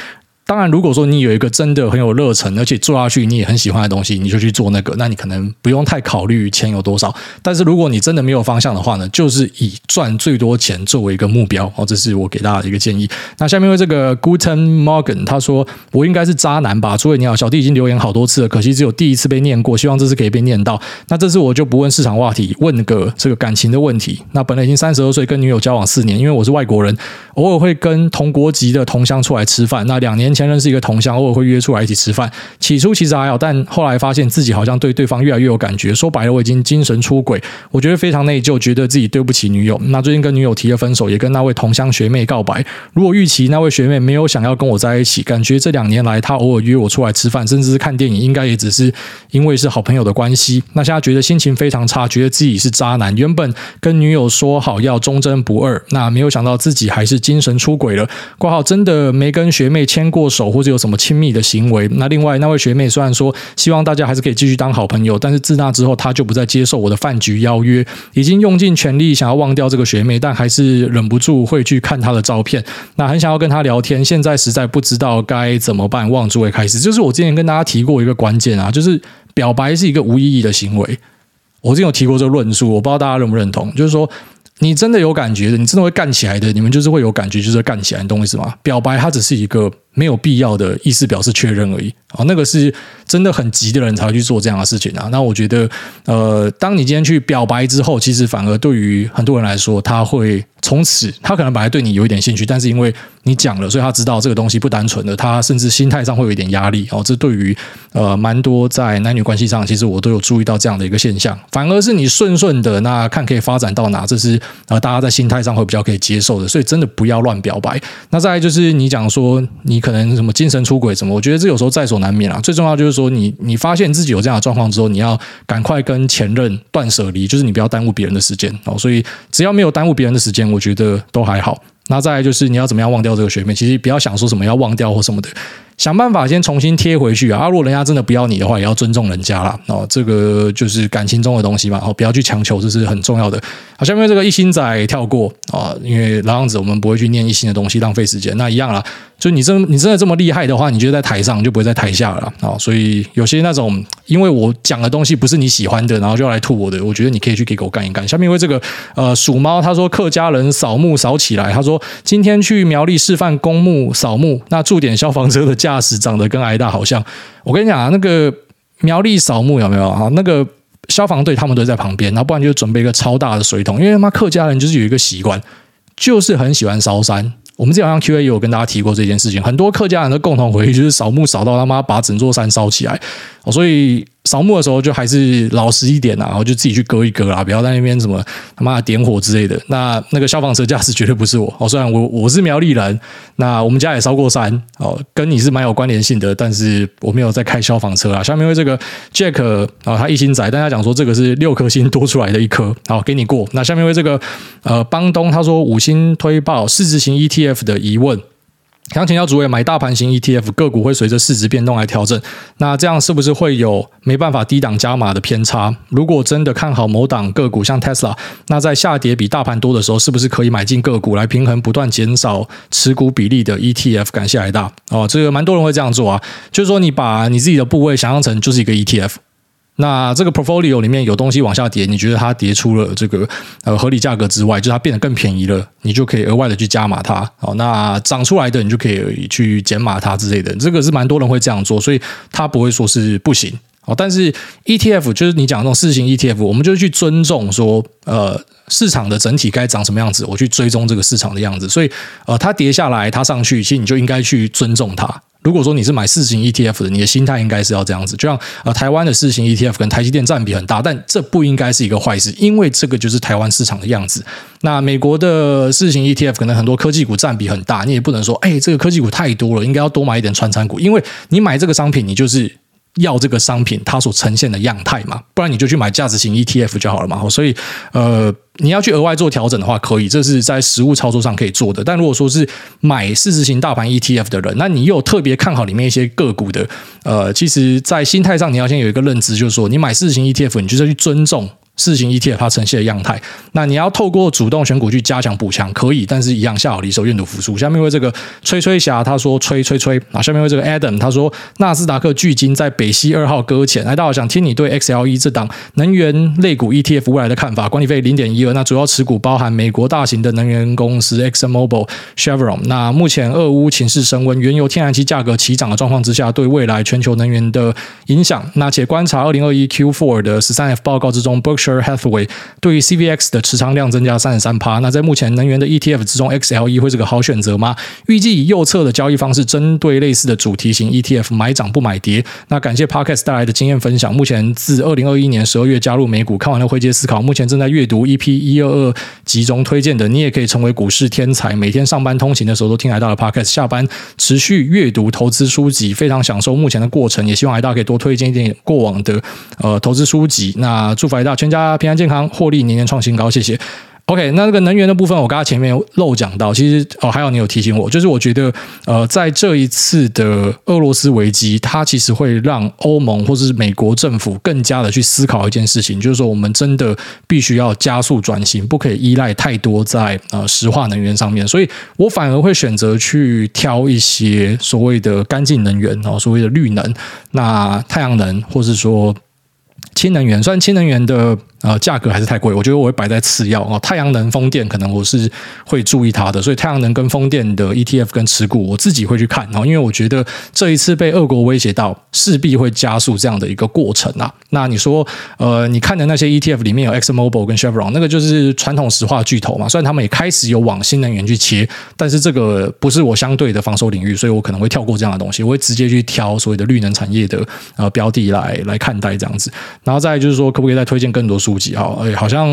当然，如果说你有一个真的很有热忱，而且做下去你也很喜欢的东西，你就去做那个。那你可能不用太考虑钱有多少。但是如果你真的没有方向的话呢，就是以赚最多钱作为一个目标。哦，这是我给大家的一个建议。那下面为这个 Guten Morgan 他说我应该是渣男吧？诸位你好，小弟已经留言好多次了，可惜只有第一次被念过，希望这次可以被念到。那这次我就不问市场话题，问个这个感情的问题。那本来已经三十二岁，跟女友交往四年，因为我是外国人，偶尔会跟同国籍的同乡出来吃饭。那两年。前认识一个同乡，偶尔会约出来一起吃饭。起初其实还好，但后来发现自己好像对对方越来越有感觉。说白了，我已经精神出轨，我觉得非常内疚，觉得自己对不起女友。那最近跟女友提了分手，也跟那位同乡学妹告白。如果预期那位学妹没有想要跟我在一起，感觉这两年来她偶尔约我出来吃饭，甚至是看电影，应该也只是因为是好朋友的关系。那现在觉得心情非常差，觉得自己是渣男。原本跟女友说好要忠贞不二，那没有想到自己还是精神出轨了。挂号真的没跟学妹签过手或者有什么亲密的行为？那另外那位学妹虽然说希望大家还是可以继续当好朋友，但是自那之后她就不再接受我的饭局邀约，已经用尽全力想要忘掉这个学妹，但还是忍不住会去看她的照片。那很想要跟她聊天，现在实在不知道该怎么办。望诸位开始，就是我之前跟大家提过一个关键啊，就是表白是一个无意义的行为。我之前有提过这个论述，我不知道大家认不认同，就是说。你真的有感觉的，你真的会干起来的，你们就是会有感觉，就是干起来，你懂我意思吗？表白它只是一个没有必要的意思表示确认而已啊，那个是真的很急的人才会去做这样的事情啊。那我觉得，呃，当你今天去表白之后，其实反而对于很多人来说，他会从此他可能本来对你有一点兴趣，但是因为你讲了，所以他知道这个东西不单纯的，他甚至心态上会有一点压力哦。这对于呃蛮多在男女关系上，其实我都有注意到这样的一个现象。反而是你顺顺的，那看可以发展到哪，这是呃大家在心态上会比较可以接受的。所以真的不要乱表白。那再就是你讲说你可能什么精神出轨什么，我觉得这有时候在所难免啊。最重要就是说你你发现自己有这样的状况之后，你要赶快跟前任断舍离，就是你不要耽误别人的时间哦。所以只要没有耽误别人的时间，我觉得都还好。那再来就是你要怎么样忘掉这个学妹？其实不要想说什么要忘掉或什么的。想办法先重新贴回去啊！啊，如果人家真的不要你的话，也要尊重人家啦。哦，这个就是感情中的东西嘛。哦，不要去强求，这是很重要的。好，下面这个一心仔跳过啊，因为老样子我们不会去念一心的东西，浪费时间。那一样啦，就你真你真的这么厉害的话，你就在台上就不会在台下了啊。所以有些那种因为我讲的东西不是你喜欢的，然后就要来吐我的，我觉得你可以去给狗干一干。下面因为这个呃鼠猫他说客家人扫墓扫起来，他说今天去苗栗示范公墓扫墓，那驻点消防车的家驾驶长得跟挨打好像，我跟你讲啊，那个苗栗扫墓有没有啊？那个消防队他们都在旁边，然后不然就准备一个超大的水桶，因为他妈客家人就是有一个习惯，就是很喜欢烧山。我们之前好像 Q&A 也有跟大家提过这件事情，很多客家人的共同回忆就是扫墓扫到他妈把整座山烧起来，所以。扫墓的时候就还是老实一点呐，然后就自己去割一割啦，不要在那边什么他妈的点火之类的。那那个消防车驾驶绝对不是我哦，虽然我我是苗栗人，那我们家也烧过山哦，跟你是蛮有关联性的，但是我没有在开消防车啊。下面为这个 Jack 啊，他一心仔，但他讲说这个是六颗星多出来的一颗，好给你过。那下面为这个呃邦东，他说五星推爆市值型 ETF 的疑问。想请教主委，买大盘型 ETF 个股会随着市值变动来调整，那这样是不是会有没办法低档加码的偏差？如果真的看好某档个股，像 Tesla，那在下跌比大盘多的时候，是不是可以买进个股来平衡不断减少持股比例的 ETF？感谢海大哦，这个蛮多人会这样做啊，就是说你把你自己的部位想象成就是一个 ETF。那这个 portfolio 里面有东西往下跌，你觉得它跌出了这个呃合理价格之外，就是它变得更便宜了，你就可以额外的去加码它。好，那涨出来的你就可以去减码它之类的。这个是蛮多人会这样做，所以它不会说是不行。好，但是 ETF 就是你讲那种事情 ETF，我们就去尊重说，呃，市场的整体该长什么样子，我去追踪这个市场的样子。所以，呃，它跌下来，它上去，其实你就应该去尊重它。如果说你是买四型 ETF 的，你的心态应该是要这样子，就像呃台湾的四型 ETF 跟台积电占比很大，但这不应该是一个坏事，因为这个就是台湾市场的样子。那美国的四型 ETF 可能很多科技股占比很大，你也不能说，哎，这个科技股太多了，应该要多买一点餐餐股，因为你买这个商品，你就是。要这个商品它所呈现的样态嘛，不然你就去买价值型 ETF 就好了嘛。所以，呃，你要去额外做调整的话，可以，这是在实物操作上可以做的。但如果说是买市值型大盘 ETF 的人，那你又特别看好里面一些个股的，呃，其实，在心态上你要先有一个认知，就是说，你买市值型 ETF，你就是要去尊重。四型 ETF 它呈现的样态，那你要透过主动选股去加强补强，可以，但是一样下好离手，愿赌服输。下面为这个吹吹侠他说吹吹吹啊，下面为这个 Adam 他说纳斯达克巨鲸在北溪二号搁浅，来大家想听你对 XLE 这档能源类股 ETF 未来的看法，管理费零点一二，那主要持股包含美国大型的能源公司 ExxonMobil、Chevron。那目前俄乌情势升温，原油、天然气价格齐涨的状况之下，对未来全球能源的影响，那且观察二零二一 Q4 的十三 F 报告之中，Booksh Hathaway 对于 CVX 的持仓量增加三十三趴。那在目前能源的 ETF 之中，XLE 会是个好选择吗？预计以右侧的交易方式，针对类似的主题型 ETF 买涨不买跌。那感谢 Podcast 带来的经验分享。目前自二零二一年十二月加入美股，看完了灰阶思考，目前正在阅读 EP 一二二集中推荐的。你也可以成为股市天才，每天上班通勤的时候都听海大的 Podcast，下班持续阅读投资书籍，非常享受目前的过程。也希望海大可以多推荐一点过往的呃投资书籍。那祝福海大全家。平安健康，获利年年创新高，谢谢。OK，那这个能源的部分，我刚刚前面漏讲到，其实哦，还有你有提醒我，就是我觉得呃，在这一次的俄罗斯危机，它其实会让欧盟或者是美国政府更加的去思考一件事情，就是说我们真的必须要加速转型，不可以依赖太多在呃石化能源上面，所以我反而会选择去挑一些所谓的干净能源哦，所谓的绿能，那太阳能或是说。氢能源，虽然氢能源的呃，价格还是太贵，我觉得我会摆在次要哦。太阳能、风电可能我是会注意它的，所以太阳能跟风电的 ETF 跟持股，我自己会去看哦。因为我觉得这一次被俄国威胁到，势必会加速这样的一个过程啊。那你说，呃，你看的那些 ETF 里面有 ExxonMobil 跟 Chevron，那个就是传统石化巨头嘛。虽然他们也开始有往新能源去切，但是这个不是我相对的防守领域，所以我可能会跳过这样的东西，我会直接去挑所谓的绿能产业的呃标的来来看待这样子。然后再就是说，可不可以再推荐更多书？籍哈，哎，好像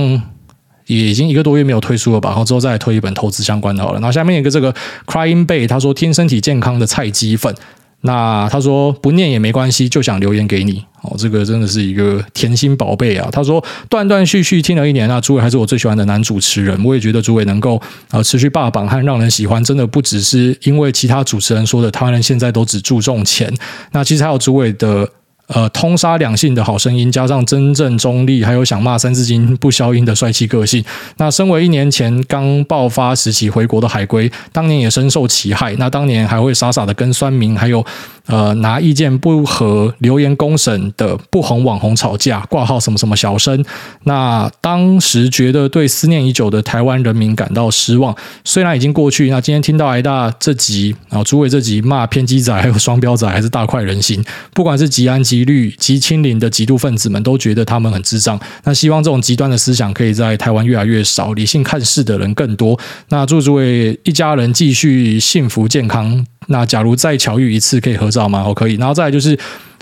也已经一个多月没有推书了吧？然后之后再推一本投资相关的好了。然后下面一个这个 Crying Bay，他说听身体健康的菜鸡粉，那他说不念也没关系，就想留言给你哦。这个真的是一个甜心宝贝啊。他说断断续续听了一年，那诸位还是我最喜欢的男主持人。我也觉得朱伟能够啊持续霸榜和让人喜欢，真的不只是因为其他主持人说的，他人现在都只注重钱。那其实还有朱伟的。呃，通杀两性的好声音，加上真正中立，还有想骂三字经不消音的帅气个性。那身为一年前刚爆发时期回国的海归，当年也深受其害。那当年还会傻傻的跟酸民，还有呃拿意见不合留言公审的不红网红吵架，挂号什么什么小生。那当时觉得对思念已久的台湾人民感到失望。虽然已经过去，那今天听到挨大这集，然后诸位这集骂偏激仔，还有双标仔，还是大快人心。不管是吉安吉。极绿极亲零的极度分子们都觉得他们很智障。那希望这种极端的思想可以在台湾越来越少，理性看事的人更多。那祝诸位一家人继续幸福健康。那假如再巧遇一次，可以合照吗？我，可以。然后再来就是。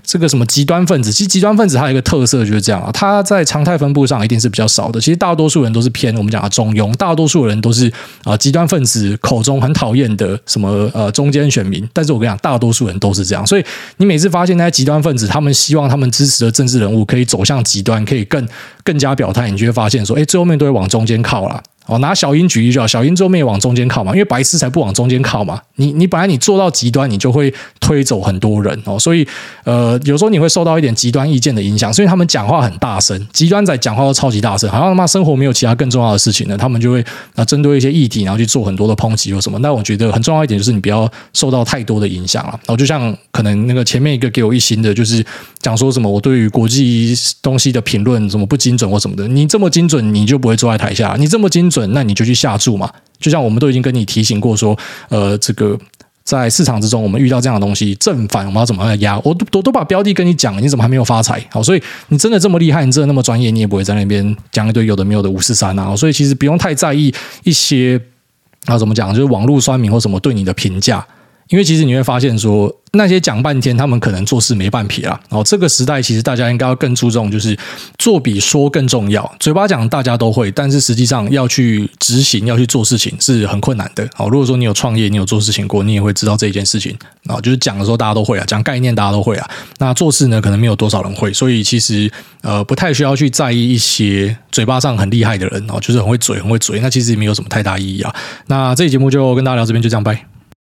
这个什么极端分子，其实极端分子它有一个特色就是这样啊，它在常态分布上一定是比较少的。其实大多数人都是偏我们讲的中庸，大多数人都是啊极端分子口中很讨厌的什么呃中间选民。但是我跟你讲，大多数人都是这样，所以你每次发现那些极端分子，他们希望他们支持的政治人物可以走向极端，可以更更加表态，你就会发现说，哎，最后面都会往中间靠了。哦，拿小英举例就好，小英最后面也往中间靠嘛，因为白痴才不往中间靠嘛。你你本来你做到极端，你就会推走很多人哦，所以呃，有时候你会受到一点极端意见的影响，所以他们讲话很大声，极端仔讲话都超级大声，好像他妈生活没有其他更重要的事情呢，他们就会啊针对一些议题，然后去做很多的抨击或什么。那我觉得很重要一点就是你不要受到太多的影响了。然后就像可能那个前面一个给我一星的，就是讲说什么我对于国际东西的评论什么不精准或什么的，你这么精准，你就不会坐在台下，你这么精准。那你就去下注嘛。就像我们都已经跟你提醒过说，呃，这个在市场之中，我们遇到这样的东西，正反我们要怎么来压？我都都都把标的跟你讲了，你怎么还没有发财？好，所以你真的这么厉害，你真的那么专业，你也不会在那边讲一堆有的没有的五四三啊。所以其实不用太在意一些啊，怎么讲，就是网络酸民或什么对你的评价。因为其实你会发现说，那些讲半天，他们可能做事没半撇啊。然后这个时代，其实大家应该要更注重，就是做比说更重要。嘴巴讲大家都会，但是实际上要去执行、要去做事情是很困难的。好，如果说你有创业，你有做事情过，你也会知道这一件事情。然后就是讲的时候大家都会啊，讲概念大家都会啊。那做事呢，可能没有多少人会，所以其实呃不太需要去在意一些嘴巴上很厉害的人哦，就是很会嘴、很会嘴，那其实也没有什么太大意义啊。那这期节目就跟大家聊这边，就这样拜。